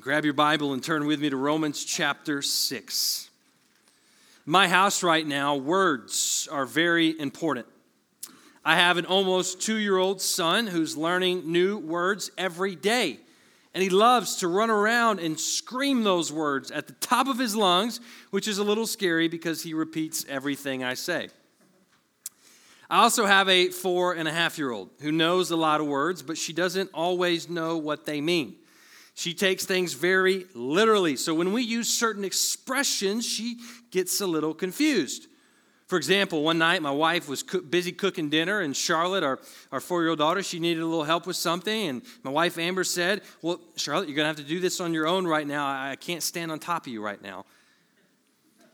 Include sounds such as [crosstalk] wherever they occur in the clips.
Grab your Bible and turn with me to Romans chapter 6. my house right now, words are very important. I have an almost two year old son who's learning new words every day. And he loves to run around and scream those words at the top of his lungs, which is a little scary because he repeats everything I say. I also have a four and a half year old who knows a lot of words, but she doesn't always know what they mean. She takes things very literally. So when we use certain expressions, she gets a little confused. For example, one night my wife was co- busy cooking dinner, and Charlotte, our, our four year old daughter, she needed a little help with something. And my wife Amber said, Well, Charlotte, you're going to have to do this on your own right now. I can't stand on top of you right now.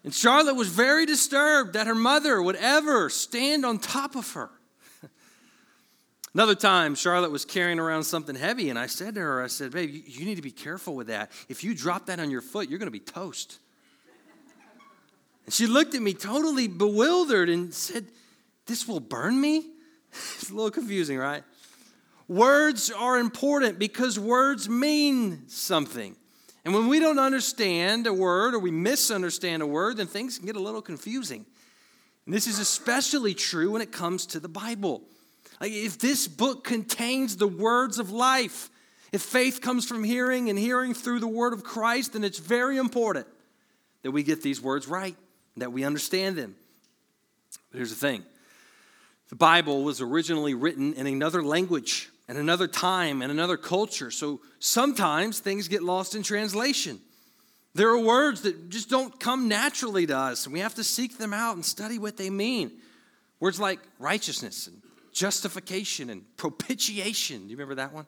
And Charlotte was very disturbed that her mother would ever stand on top of her. Another time, Charlotte was carrying around something heavy, and I said to her, I said, Babe, you, need to be careful with that. If you drop that on your foot, you're going to be toast. And she looked at me totally bewildered and said, This will burn me? [laughs] it's a little confusing, right? Words are important because words mean something. And when we don't understand a word or we misunderstand a word, then things can get a little confusing. And this is especially true when it comes to the Bible. Like if this book contains the words of life, if faith comes from hearing and hearing through the word of Christ, then it's very important that we get these words right, that we understand them. But here's the thing the Bible was originally written in another language, and another time, and another culture. So sometimes things get lost in translation. There are words that just don't come naturally to us, and we have to seek them out and study what they mean. Words like righteousness and justification and propitiation. Do you remember that one?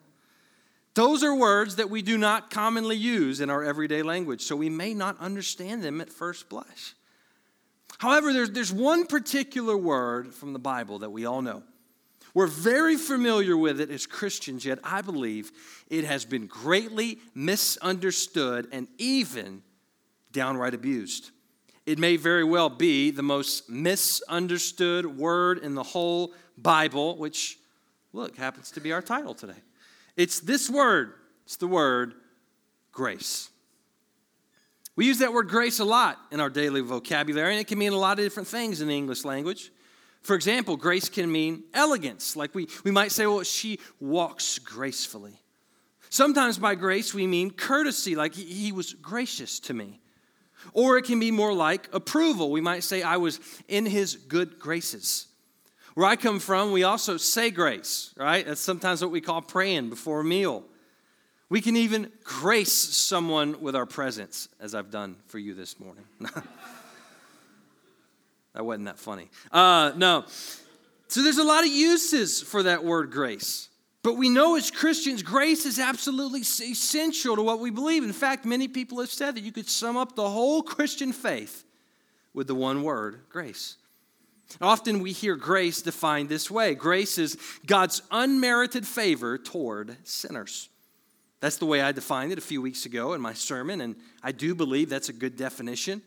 Those are words that we do not commonly use in our everyday language, so we may not understand them at first blush. However, there's, there's one particular word from the Bible that we all know. We're very familiar with it as Christians, yet I believe it has been greatly misunderstood and even downright abused. It may very well be the most misunderstood word in the whole Bible, which, look, happens to be our title today. It's this word, it's the word grace. We use that word grace a lot in our daily vocabulary, and it can mean a lot of different things in the English language. For example, grace can mean elegance. Like we, we might say, well, she walks gracefully. Sometimes by grace, we mean courtesy, like he, he was gracious to me. Or it can be more like approval. We might say, I was in his good graces. Where I come from, we also say grace, right? That's sometimes what we call praying before a meal. We can even grace someone with our presence, as I've done for you this morning. [laughs] that wasn't that funny. Uh, no. So there's a lot of uses for that word grace. But we know as Christians, grace is absolutely essential to what we believe. In fact, many people have said that you could sum up the whole Christian faith with the one word grace. Often we hear grace defined this way grace is God's unmerited favor toward sinners. That's the way I defined it a few weeks ago in my sermon, and I do believe that's a good definition.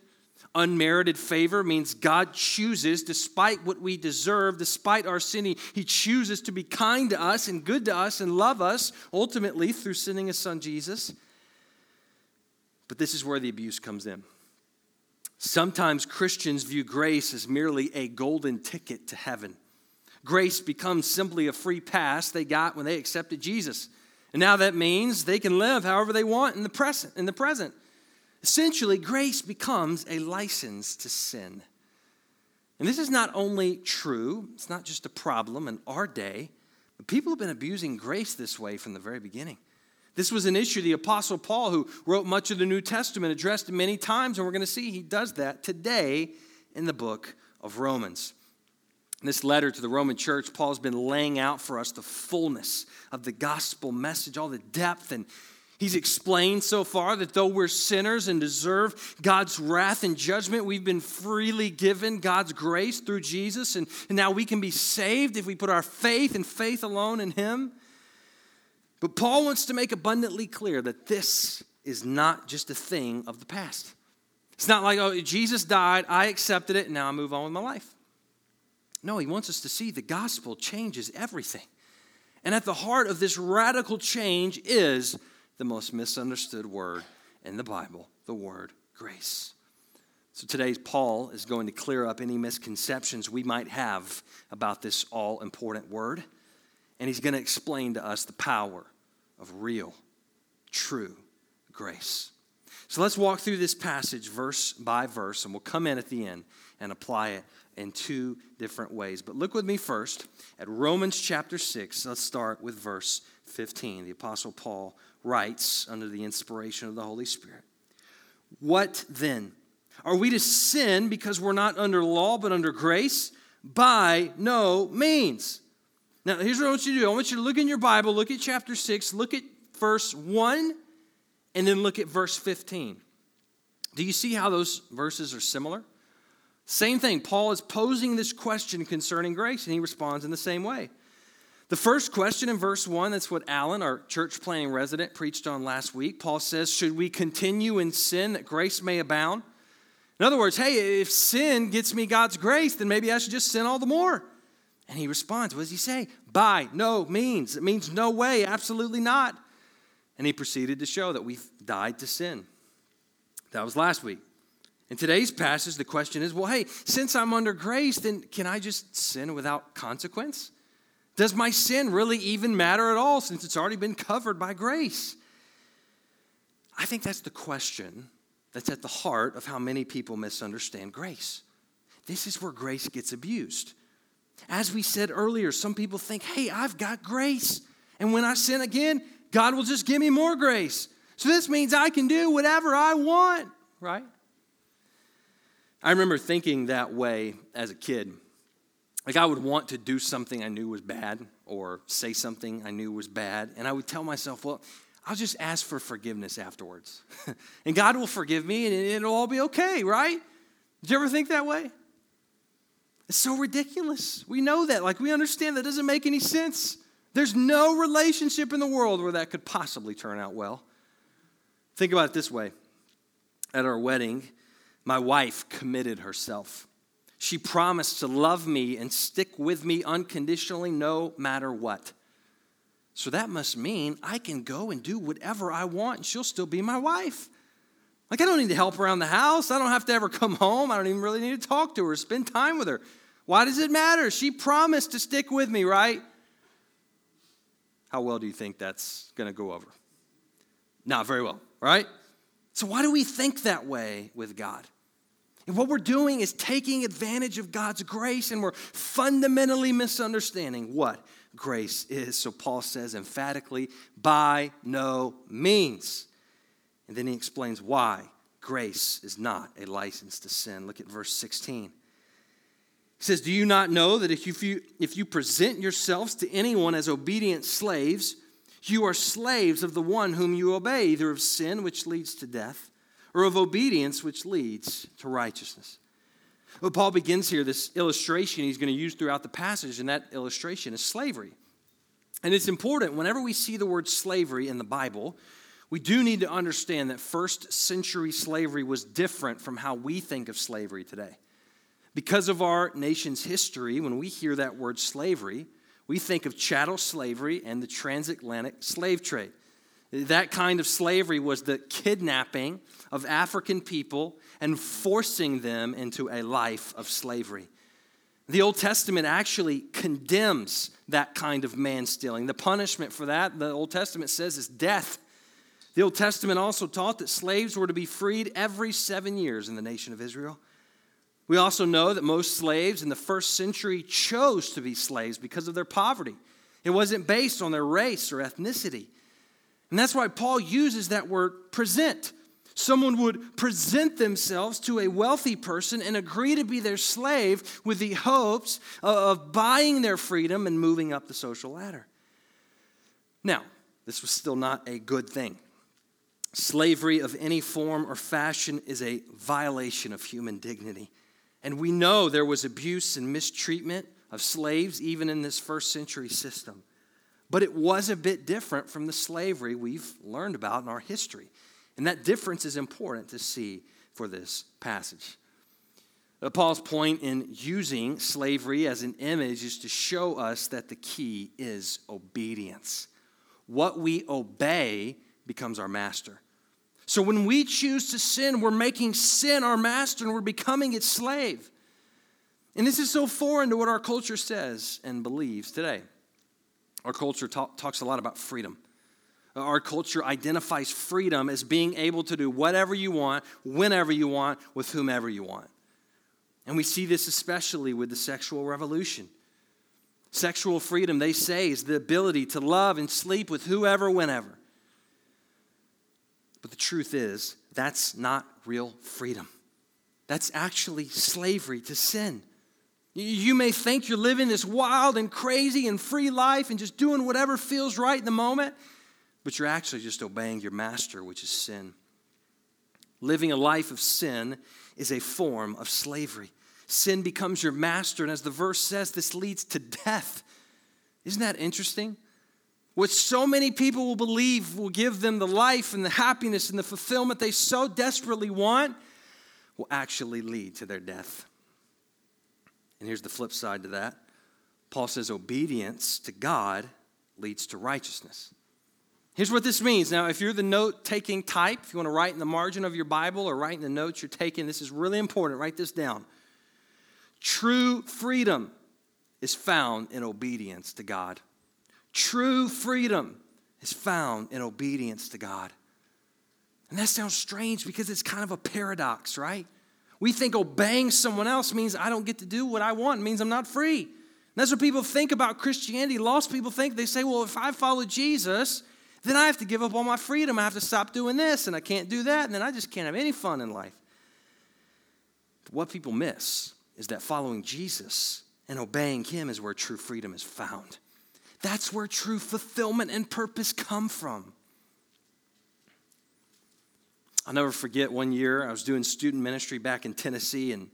Unmerited favor means God chooses, despite what we deserve, despite our sinning, He chooses to be kind to us and good to us and love us, ultimately through sending His Son Jesus. But this is where the abuse comes in. Sometimes Christians view grace as merely a golden ticket to heaven. Grace becomes simply a free pass they got when they accepted Jesus. And now that means they can live however they want in the present. In the present. Essentially, grace becomes a license to sin. And this is not only true, it's not just a problem in our day, but people have been abusing grace this way from the very beginning. This was an issue the Apostle Paul, who wrote much of the New Testament, addressed many times, and we're going to see he does that today in the book of Romans. In this letter to the Roman church, Paul's been laying out for us the fullness of the gospel message, all the depth and He's explained so far that though we're sinners and deserve God's wrath and judgment, we've been freely given God's grace through Jesus, and, and now we can be saved if we put our faith and faith alone in Him. But Paul wants to make abundantly clear that this is not just a thing of the past. It's not like, oh, Jesus died, I accepted it, and now I move on with my life. No, he wants us to see the gospel changes everything. And at the heart of this radical change is the most misunderstood word in the Bible, the word grace. So today, Paul is going to clear up any misconceptions we might have about this all important word. And he's going to explain to us the power of real, true grace. So let's walk through this passage verse by verse, and we'll come in at the end and apply it in two different ways. But look with me first at Romans chapter 6. Let's start with verse 15. The Apostle Paul writes under the inspiration of the Holy Spirit What then? Are we to sin because we're not under law but under grace? By no means. Now, here's what I want you to do I want you to look in your Bible, look at chapter 6, look at verse 1, and then look at verse 15. Do you see how those verses are similar? Same thing. Paul is posing this question concerning grace, and he responds in the same way. The first question in verse 1, that's what Alan, our church planting resident, preached on last week. Paul says, Should we continue in sin that grace may abound? In other words, hey, if sin gets me God's grace, then maybe I should just sin all the more. And he responds, What does he say? By no means. It means no way, absolutely not. And he proceeded to show that we've died to sin. That was last week. In today's passage, the question is well, hey, since I'm under grace, then can I just sin without consequence? Does my sin really even matter at all since it's already been covered by grace? I think that's the question that's at the heart of how many people misunderstand grace. This is where grace gets abused. As we said earlier, some people think, hey, I've got grace. And when I sin again, God will just give me more grace. So this means I can do whatever I want, right? I remember thinking that way as a kid. Like I would want to do something I knew was bad or say something I knew was bad. And I would tell myself, well, I'll just ask for forgiveness afterwards. [laughs] and God will forgive me and it'll all be okay, right? Did you ever think that way? It's so ridiculous. We know that. Like, we understand that doesn't make any sense. There's no relationship in the world where that could possibly turn out well. Think about it this way at our wedding, my wife committed herself. She promised to love me and stick with me unconditionally no matter what. So that must mean I can go and do whatever I want and she'll still be my wife. Like, I don't need to help around the house. I don't have to ever come home. I don't even really need to talk to her, spend time with her. Why does it matter? She promised to stick with me, right? How well do you think that's going to go over? Not very well, right? So, why do we think that way with God? And what we're doing is taking advantage of God's grace and we're fundamentally misunderstanding what grace is. So Paul says emphatically, by no means. And then he explains why grace is not a license to sin. Look at verse 16. He says, Do you not know that if you, if you present yourselves to anyone as obedient slaves, you are slaves of the one whom you obey, either of sin, which leads to death, or of obedience, which leads to righteousness. Well, Paul begins here this illustration he's going to use throughout the passage, and that illustration is slavery. And it's important, whenever we see the word slavery in the Bible, we do need to understand that first century slavery was different from how we think of slavery today. Because of our nation's history, when we hear that word slavery, we think of chattel slavery and the transatlantic slave trade. That kind of slavery was the kidnapping of African people and forcing them into a life of slavery. The Old Testament actually condemns that kind of man stealing. The punishment for that, the Old Testament says, is death. The Old Testament also taught that slaves were to be freed every seven years in the nation of Israel. We also know that most slaves in the first century chose to be slaves because of their poverty. It wasn't based on their race or ethnicity. And that's why Paul uses that word present. Someone would present themselves to a wealthy person and agree to be their slave with the hopes of buying their freedom and moving up the social ladder. Now, this was still not a good thing. Slavery of any form or fashion is a violation of human dignity. And we know there was abuse and mistreatment of slaves even in this first century system. But it was a bit different from the slavery we've learned about in our history. And that difference is important to see for this passage. Paul's point in using slavery as an image is to show us that the key is obedience. What we obey becomes our master. So when we choose to sin, we're making sin our master and we're becoming its slave. And this is so foreign to what our culture says and believes today. Our culture talk, talks a lot about freedom. Our culture identifies freedom as being able to do whatever you want, whenever you want, with whomever you want. And we see this especially with the sexual revolution. Sexual freedom, they say, is the ability to love and sleep with whoever, whenever. But the truth is, that's not real freedom. That's actually slavery to sin. You may think you're living this wild and crazy and free life and just doing whatever feels right in the moment, but you're actually just obeying your master, which is sin. Living a life of sin is a form of slavery. Sin becomes your master, and as the verse says, this leads to death. Isn't that interesting? What so many people will believe will give them the life and the happiness and the fulfillment they so desperately want will actually lead to their death. And here's the flip side to that Paul says obedience to God leads to righteousness. Here's what this means. Now, if you're the note taking type, if you want to write in the margin of your Bible or write in the notes you're taking, this is really important. Write this down. True freedom is found in obedience to God. True freedom is found in obedience to God. And that sounds strange because it's kind of a paradox, right? We think obeying someone else means I don't get to do what I want, it means I'm not free. And that's what people think about Christianity. Lost people think, they say, well, if I follow Jesus, then I have to give up all my freedom. I have to stop doing this and I can't do that, and then I just can't have any fun in life. What people miss is that following Jesus and obeying Him is where true freedom is found. That's where true fulfillment and purpose come from. I'll never forget one year I was doing student ministry back in Tennessee, and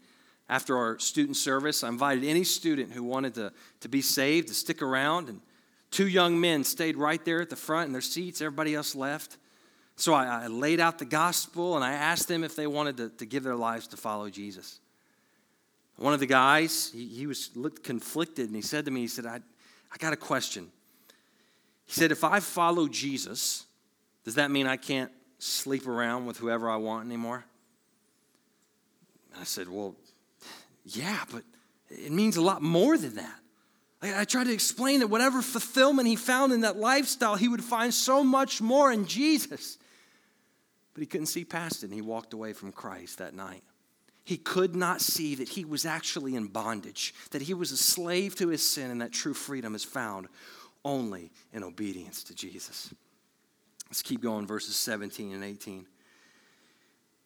after our student service, I invited any student who wanted to, to be saved to stick around. And two young men stayed right there at the front in their seats, everybody else left. So I, I laid out the gospel and I asked them if they wanted to, to give their lives to follow Jesus. One of the guys, he, he was looked conflicted and he said to me, he said, I, I got a question. He said, if I follow Jesus, does that mean I can't sleep around with whoever I want anymore? And I said, Well, yeah, but it means a lot more than that. I, I tried to explain that whatever fulfillment he found in that lifestyle, he would find so much more in Jesus. But he couldn't see past it, and he walked away from Christ that night. He could not see that he was actually in bondage, that he was a slave to his sin, and that true freedom is found only in obedience to Jesus. Let's keep going, verses 17 and 18.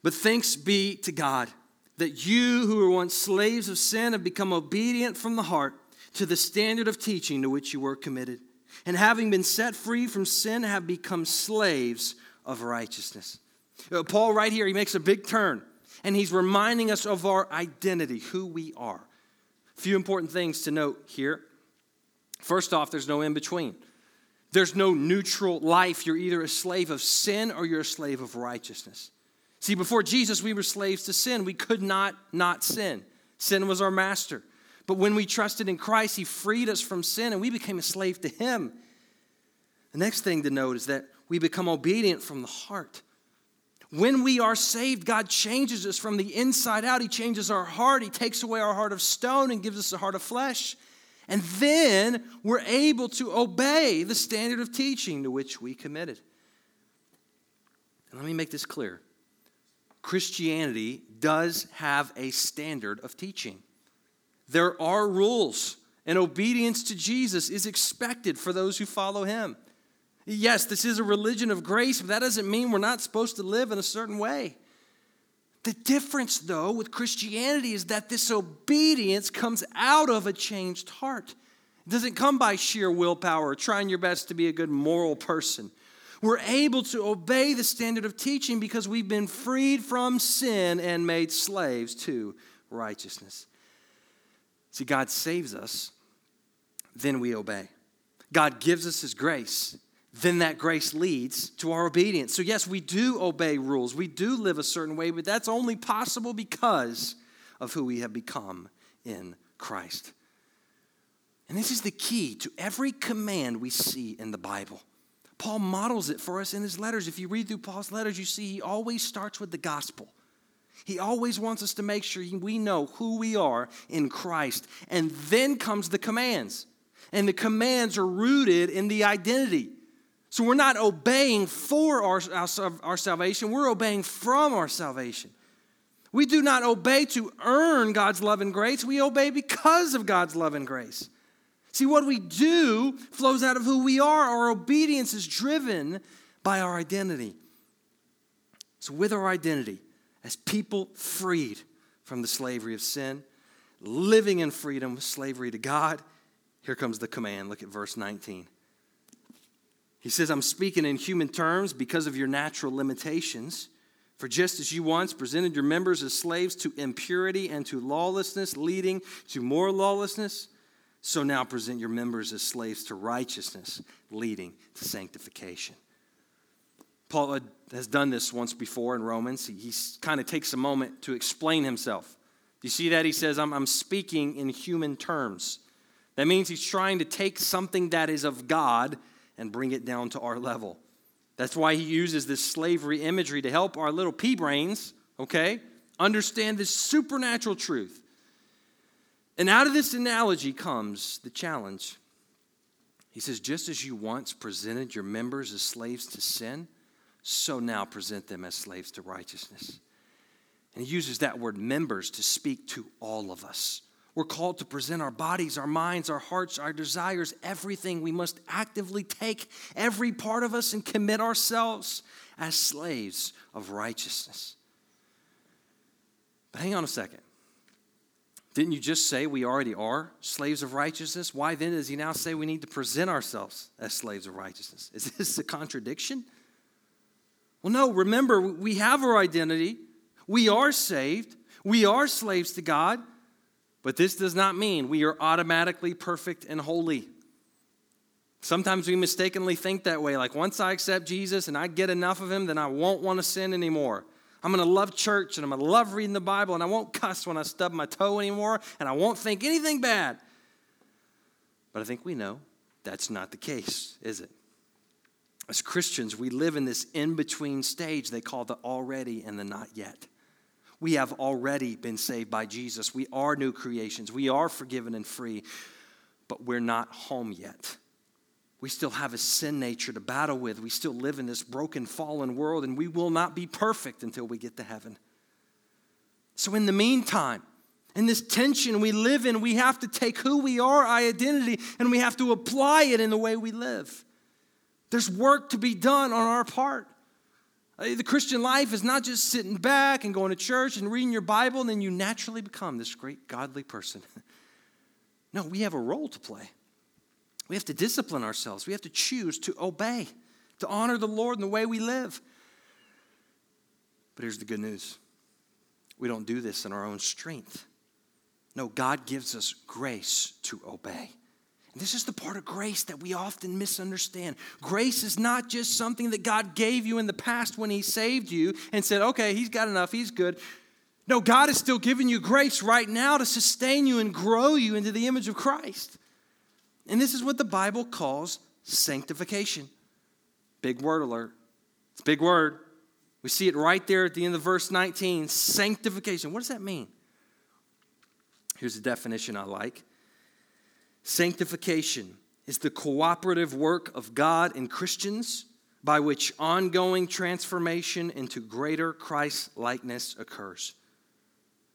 But thanks be to God that you who were once slaves of sin have become obedient from the heart to the standard of teaching to which you were committed. And having been set free from sin, have become slaves of righteousness. Uh, Paul, right here, he makes a big turn and he's reminding us of our identity, who we are. A few important things to note here. First off, there's no in between. There's no neutral life. You're either a slave of sin or you're a slave of righteousness. See, before Jesus, we were slaves to sin. We could not not sin. Sin was our master. But when we trusted in Christ, He freed us from sin and we became a slave to Him. The next thing to note is that we become obedient from the heart. When we are saved, God changes us from the inside out. He changes our heart. He takes away our heart of stone and gives us a heart of flesh. And then we're able to obey the standard of teaching to which we committed. And let me make this clear Christianity does have a standard of teaching. There are rules, and obedience to Jesus is expected for those who follow him. Yes, this is a religion of grace, but that doesn't mean we're not supposed to live in a certain way. The difference, though, with Christianity is that this obedience comes out of a changed heart. It doesn't come by sheer willpower trying your best to be a good moral person. We're able to obey the standard of teaching because we've been freed from sin and made slaves to righteousness. See, God saves us, then we obey. God gives us His grace, then that grace leads to our obedience. So, yes, we do obey rules, we do live a certain way, but that's only possible because of who we have become in Christ. And this is the key to every command we see in the Bible. Paul models it for us in his letters. If you read through Paul's letters, you see he always starts with the gospel. He always wants us to make sure we know who we are in Christ. And then comes the commands. And the commands are rooted in the identity. So we're not obeying for our, our, our, salvation, we're obeying from our salvation. We do not obey to earn God's love and grace, we obey because of God's love and grace. See, what we do flows out of who we are. Our obedience is driven by our identity. So, with our identity, as people freed from the slavery of sin, living in freedom slavery to God, here comes the command. Look at verse 19. He says, I'm speaking in human terms because of your natural limitations. For just as you once presented your members as slaves to impurity and to lawlessness, leading to more lawlessness, so now present your members as slaves to righteousness, leading to sanctification. Paul has done this once before in Romans. He, kind of takes a moment to explain himself. You see that? He says, I'm, I'm speaking in human terms. That means he's trying to take something that is of God and bring it down to our level. That's why he uses this slavery imagery to help our little pea brains, okay, understand this supernatural truth. And out of this analogy comes the challenge. He says, just as you once presented your members as slaves to sin, so now present them as slaves to righteousness. And he uses that word members to speak to all of us. We're called to present our bodies, our minds, our hearts, our desires, everything. We must actively take every part of us and commit ourselves as slaves of righteousness. But hang on a second. Didn't you just say we already are slaves of righteousness? Why then does he now say we need to present ourselves as slaves of righteousness? Is this a contradiction? Well, no, remember, we have our identity. We are saved. We are slaves to God. But this does not mean we are automatically perfect and holy. Sometimes we mistakenly think that way like, once I accept Jesus and I get enough of him, then I won't want to sin anymore. I'm going to love church and I'm going to love reading the Bible and I won't cuss when I stub my toe anymore and I won't think anything bad. But I think we know that's not the case, is it? As Christians, we live in this in between stage they call the already and the not yet. We have already been saved by Jesus. We are new creations. We are forgiven and free, but we're not home yet. We still have a sin nature to battle with. We still live in this broken, fallen world, and we will not be perfect until we get to heaven. So, in the meantime, in this tension we live in, we have to take who we are, our identity, and we have to apply it in the way we live. There's work to be done on our part. Uh, the Christian life is not just sitting back and going to church and reading your Bible, and then you naturally become this great godly person. [laughs] no, we have a role to play. We have to discipline ourselves. We have to choose to obey, to honor the Lord in the way we live. But here's the good news we don't do this in our own strength. No, God gives us grace to obey. This is the part of grace that we often misunderstand. Grace is not just something that God gave you in the past when He saved you and said, okay, He's got enough, He's good. No, God is still giving you grace right now to sustain you and grow you into the image of Christ. And this is what the Bible calls sanctification. Big word alert. It's a big word. We see it right there at the end of verse 19 sanctification. What does that mean? Here's a definition I like Sanctification is the cooperative work of God and Christians by which ongoing transformation into greater Christ likeness occurs.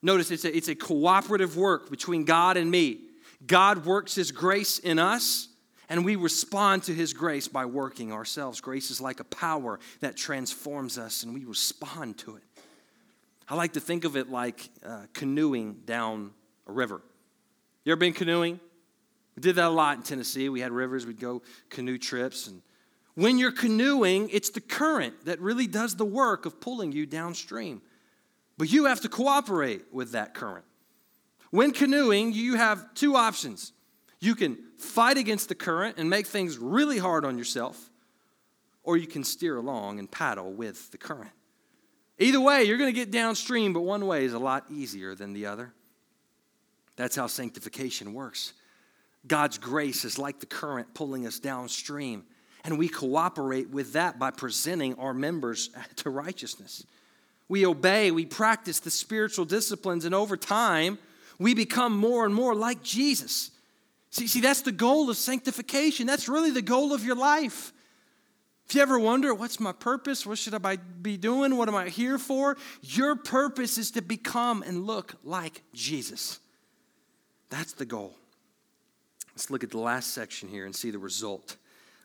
Notice it's a, it's a cooperative work between God and me. God works His grace in us, and we respond to His grace by working ourselves. Grace is like a power that transforms us, and we respond to it. I like to think of it like uh, canoeing down a river. You ever been canoeing? We did that a lot in Tennessee. We had rivers, we'd go canoe trips. And when you're canoeing, it's the current that really does the work of pulling you downstream. But you have to cooperate with that current. When canoeing, you have two options. You can fight against the current and make things really hard on yourself, or you can steer along and paddle with the current. Either way, you're going to get downstream, but one way is a lot easier than the other. That's how sanctification works. God's grace is like the current pulling us downstream. And we cooperate with that by presenting our members [laughs] to righteousness. We obey, we practice the spiritual disciplines, and over time, we become more and more like Jesus. See, see, that's the goal of sanctification. That's really the goal of your life. If you ever wonder, what's my purpose? What should I be doing? What am I here for? Your purpose is to become and look like Jesus. That's the goal. Let's look at the last section here and see the result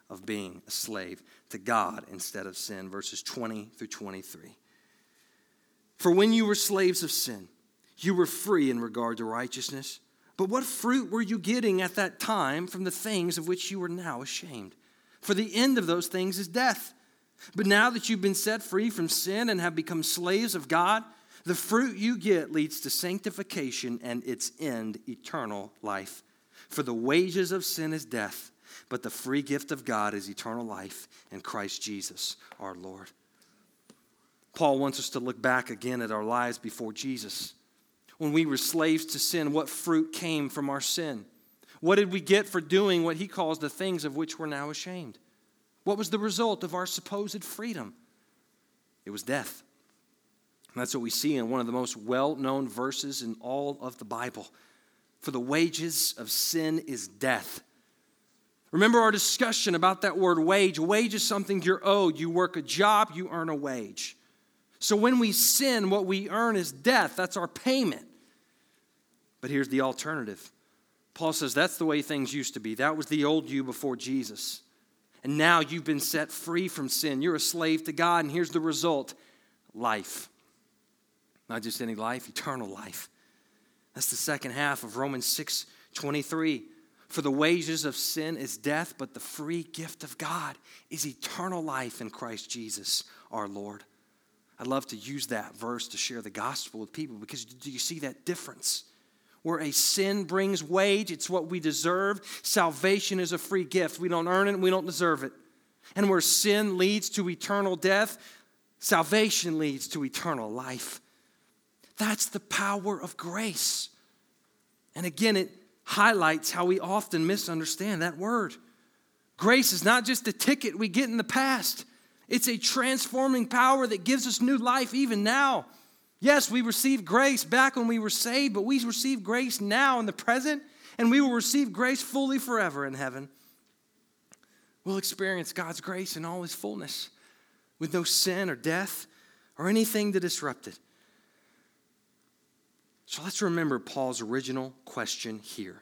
of being a slave to God instead of sin, verses 20 through 23. For when you were slaves of sin, you were free in regard to righteousness. But what fruit were you getting at that time from the things of which you are now ashamed? For the end of those things is death. But now that you've been set free from sin and have become slaves of God, the fruit you get leads to sanctification and its end, eternal life. For the wages of sin is death, but the free gift of God is eternal life in Christ Jesus our Lord. Paul wants us to look back again at our lives before Jesus. When we were slaves to sin, what fruit came from our sin? What did we get for doing what he calls the things of which we're now ashamed? What was the result of our supposed freedom? It was death. And that's what we see in one of the most well known verses in all of the Bible. For the wages of sin is death. Remember our discussion about that word wage. Wage is something you're owed. You work a job, you earn a wage. So when we sin, what we earn is death. That's our payment. But here's the alternative Paul says that's the way things used to be. That was the old you before Jesus. And now you've been set free from sin. You're a slave to God, and here's the result life. Not just any life, eternal life. That's the second half of Romans 6 23. For the wages of sin is death, but the free gift of God is eternal life in Christ Jesus our Lord. I love to use that verse to share the gospel with people because do you see that difference? Where a sin brings wage, it's what we deserve. Salvation is a free gift. We don't earn it, we don't deserve it. And where sin leads to eternal death, salvation leads to eternal life. That's the power of grace. And again, it highlights how we often misunderstand that word. Grace is not just a ticket we get in the past, it's a transforming power that gives us new life even now. Yes, we received grace back when we were saved, but we receive grace now in the present, and we will receive grace fully forever in heaven. We'll experience God's grace in all His fullness with no sin or death or anything to disrupt it. So let's remember Paul's original question here.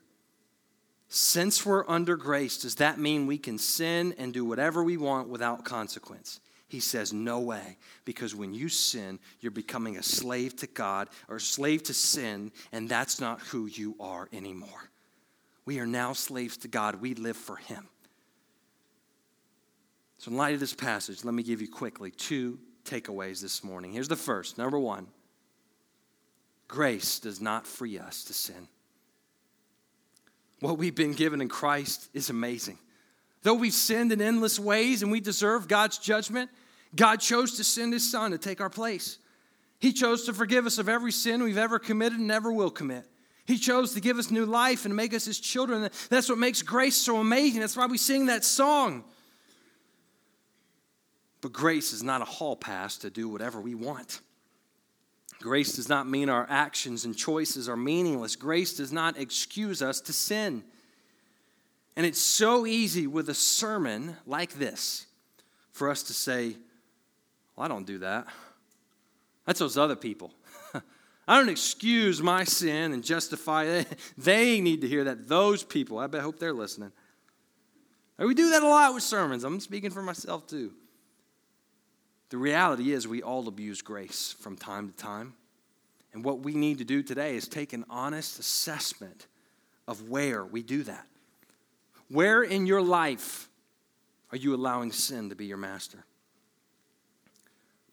Since we're under grace, does that mean we can sin and do whatever we want without consequence? He says, No way. Because when you sin, you're becoming a slave to God or a slave to sin, and that's not who you are anymore. We are now slaves to God. We live for Him. So, in light of this passage, let me give you quickly two takeaways this morning. Here's the first. Number one grace does not free us to sin. What we've been given in Christ is amazing. Though we've sinned in endless ways and we deserve God's judgment, God chose to send His Son to take our place. He chose to forgive us of every sin we've ever committed and ever will commit. He chose to give us new life and make us His children. That's what makes grace so amazing. That's why we sing that song. But grace is not a hall pass to do whatever we want. Grace does not mean our actions and choices are meaningless. Grace does not excuse us to sin. And it's so easy with a sermon like this for us to say, Well, I don't do that. That's those other people. [laughs] I don't excuse my sin and justify it. [laughs] They need to hear that. Those people, I hope they're listening. We do that a lot with sermons. I'm speaking for myself too. The reality is, we all abuse grace from time to time. And what we need to do today is take an honest assessment of where we do that. Where in your life are you allowing sin to be your master?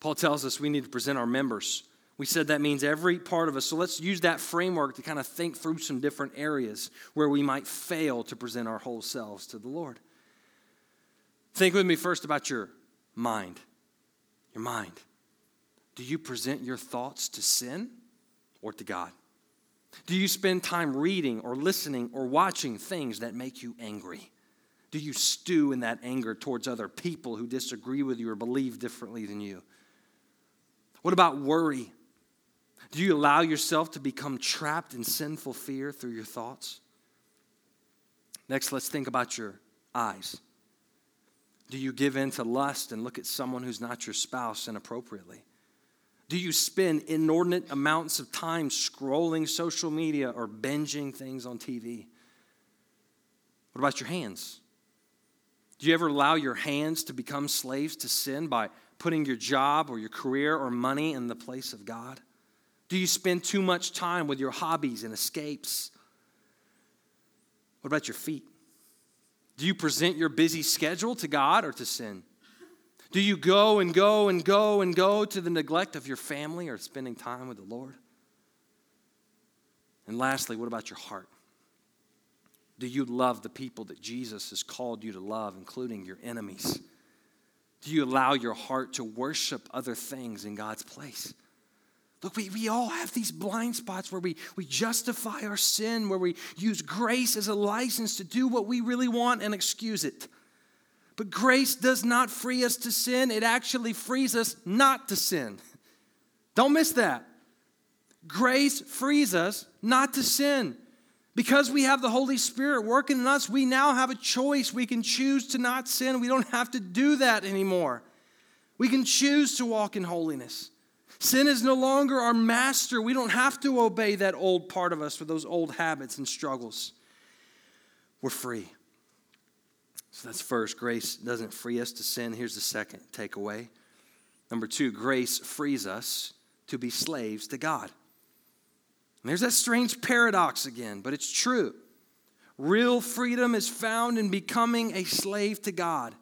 Paul tells us we need to present our members. We said that means every part of us. So let's use that framework to kind of think through some different areas where we might fail to present our whole selves to the Lord. Think with me first about your mind your mind? Do you present your thoughts to sin or to God? Do you spend time reading or listening or watching things that make you angry? Do you stew in that anger towards other people who disagree with you or believe differently than you? What about worry? Do you allow yourself to become trapped in sinful fear through your thoughts? Next, let's think about your eyes. Do you give in to lust and look at someone who's not your spouse inappropriately? Do you spend inordinate amounts of time scrolling social media or binging things on TV? What about your hands? Do you ever allow your hands to become slaves to sin by putting your job or your career or money in the place of God? Do you spend too much time with your hobbies and escapes? What about your feet? Do you present your busy schedule to God or to sin? Do you go and go and go and go to the neglect of your family or spending time with the Lord? And lastly, what about your heart? Do you love the people that Jesus has called you to love, including your enemies? Do you allow your heart to worship other things in God's place? Look, we, we all have these blind spots where we, we justify our sin, where we use grace as a license to do what we really want and excuse it. But grace does not free us to sin, it actually frees us not to sin. Don't miss that. Grace frees us not to sin. Because we have the Holy Spirit working in us, we now have a choice. We can choose to not sin. We don't have to do that anymore. We can choose to walk in holiness. Sin is no longer our master. We don't have to obey that old part of us for those old habits and struggles. We're free. So that's first. Grace doesn't free us to sin. Here's the second takeaway. Number two, grace frees us to be slaves to God. And there's that strange paradox again, but it's true. Real freedom is found in becoming a slave to God.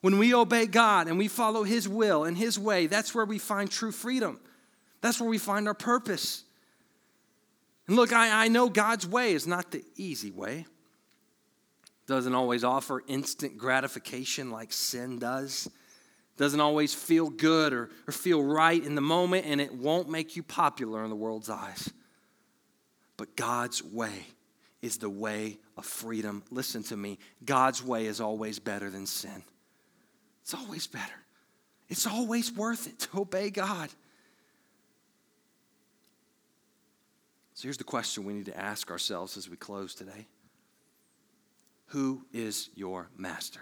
When we obey God and we follow His will and His way, that's where we find true freedom. That's where we find our purpose. And look, I, I know God's way is not the easy way. Doesn't always offer instant gratification like sin does. Doesn't always feel good or, or feel right in the moment, and it won't make you popular in the world's eyes. But God's way is the way of freedom. Listen to me God's way is always better than sin. It's always better. It's always worth it to obey God. So here's the question we need to ask ourselves as we close today Who is your master?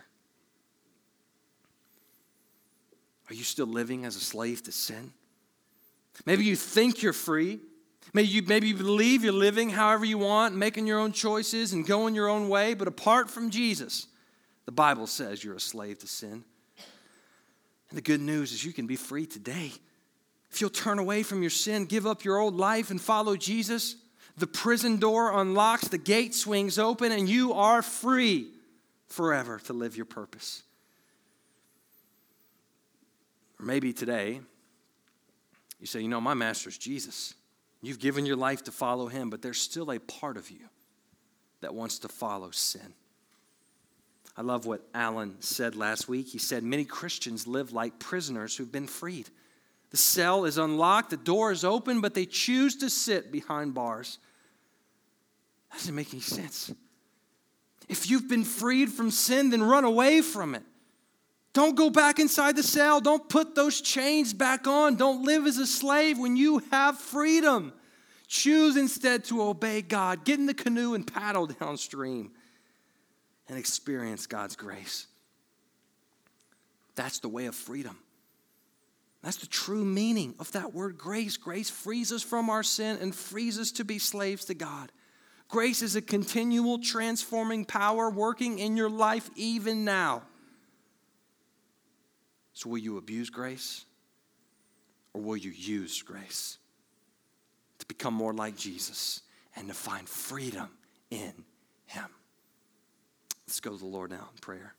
Are you still living as a slave to sin? Maybe you think you're free. Maybe you, maybe you believe you're living however you want, making your own choices and going your own way, but apart from Jesus, the Bible says you're a slave to sin. And the good news is you can be free today. If you'll turn away from your sin, give up your old life, and follow Jesus, the prison door unlocks, the gate swings open, and you are free forever to live your purpose. Or maybe today, you say, You know, my master's Jesus. You've given your life to follow him, but there's still a part of you that wants to follow sin. I love what Alan said last week. He said, Many Christians live like prisoners who've been freed. The cell is unlocked, the door is open, but they choose to sit behind bars. That doesn't make any sense. If you've been freed from sin, then run away from it. Don't go back inside the cell. Don't put those chains back on. Don't live as a slave when you have freedom. Choose instead to obey God. Get in the canoe and paddle [laughs] downstream and experience God's grace. That's the way of freedom. That's the true meaning of that word grace. Grace frees us from our sin and frees us to be slaves to God. Grace is a continual transforming power working in your life even now. So, will you abuse grace or will you use grace to become more like Jesus and to find freedom in Him? Let's go to the Lord now in prayer.